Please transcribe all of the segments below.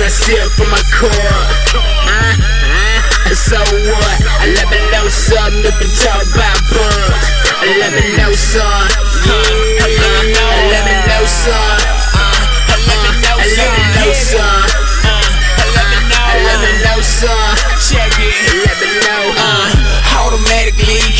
I sip from my core. Uh, uh, so what? I let me know something if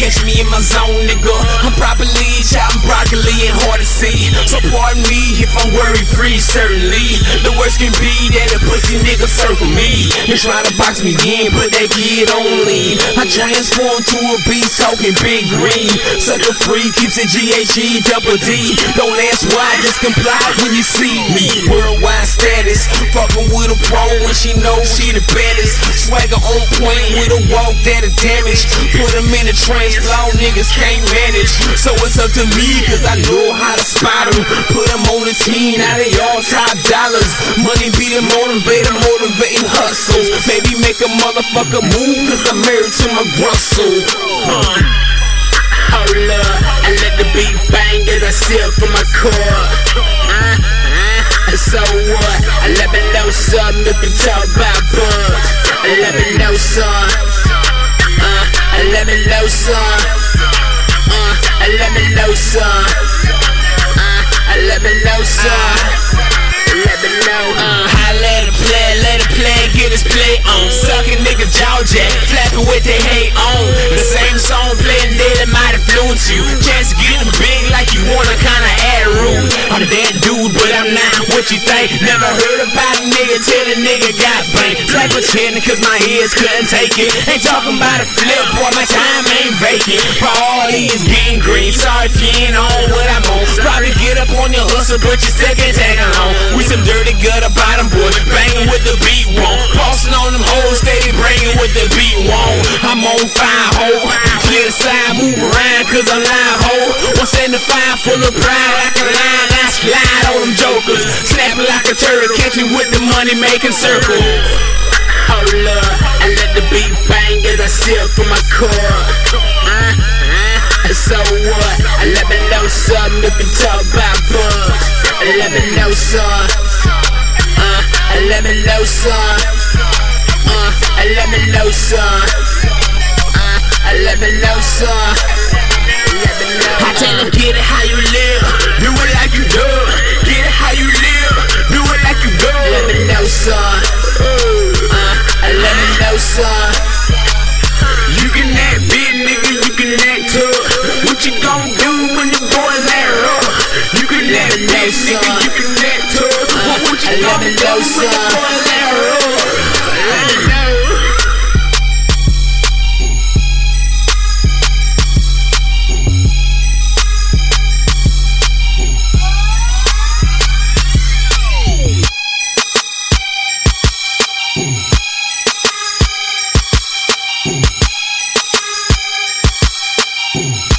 catch me in my zone, nigga. I'm properly chopping broccoli and hard to see. So pardon me if I'm worry free, certainly. The worst can be that a pussy nigga circle me. You try to box me in, put that kid on lead. I transform to a beast talking big green. Sucker free, keeps it GHE double D. Don't ask why, just comply when you see me. Worldwide status, fucking with a pro when she knows she the baddest. Swagger on point with a walk that'll damage. Put them in a trance, flow niggas can't manage. So it's up to me, cause I know how to spot them. Put them on the team, now they all top dollars. Money be the motivator, motivating hustles. Maybe make a motherfucker move, cause I'm married to my Russell. Uh, Hold up, I let the beat bang as I sip from my core. Uh, uh, so what? I let me know something if you talk know some. Uh, I let me know some. Let me know. Uh, I let it play, let it play, get his play on. Sucking nigga jaw jack, flapping with they hate on. The same song playing daily might influence you. Chance to get big like you wanna kinda add room. I'm that dude, but I'm not what you think. Never heard about a nigga till a nigga got brain. Try pretending cause my ears couldn't take it. Ain't talking about a flip, boy, my time ain't vacant. Priority is getting ain't on what I'm on. Probably get up on your hustle, but you can't tag along. We some dirty gutter bottom boys, banging with the beat won't. Bossing on them hoes, steady bringing with the beat won't. I'm on fire, ho. Clear the side, move around, cause I'm live, ho. 175 full of pride, like a lion, I slide on them jokers. Snapping like a turtle, catch me with the money making circle. Hold up, I let the beat bang as I sip from my core. Uh, uh, so let me know something if you talk about bugs. I let me know some. Uh, I let me know some. Uh, I let me know some. Uh, I let me know some. Let me know. I tell them, get it how you live, do it like you do. Get it how you live, do it like you do. Let me know some. Uh, I let me know some. low, son. I love it low, son. Boom.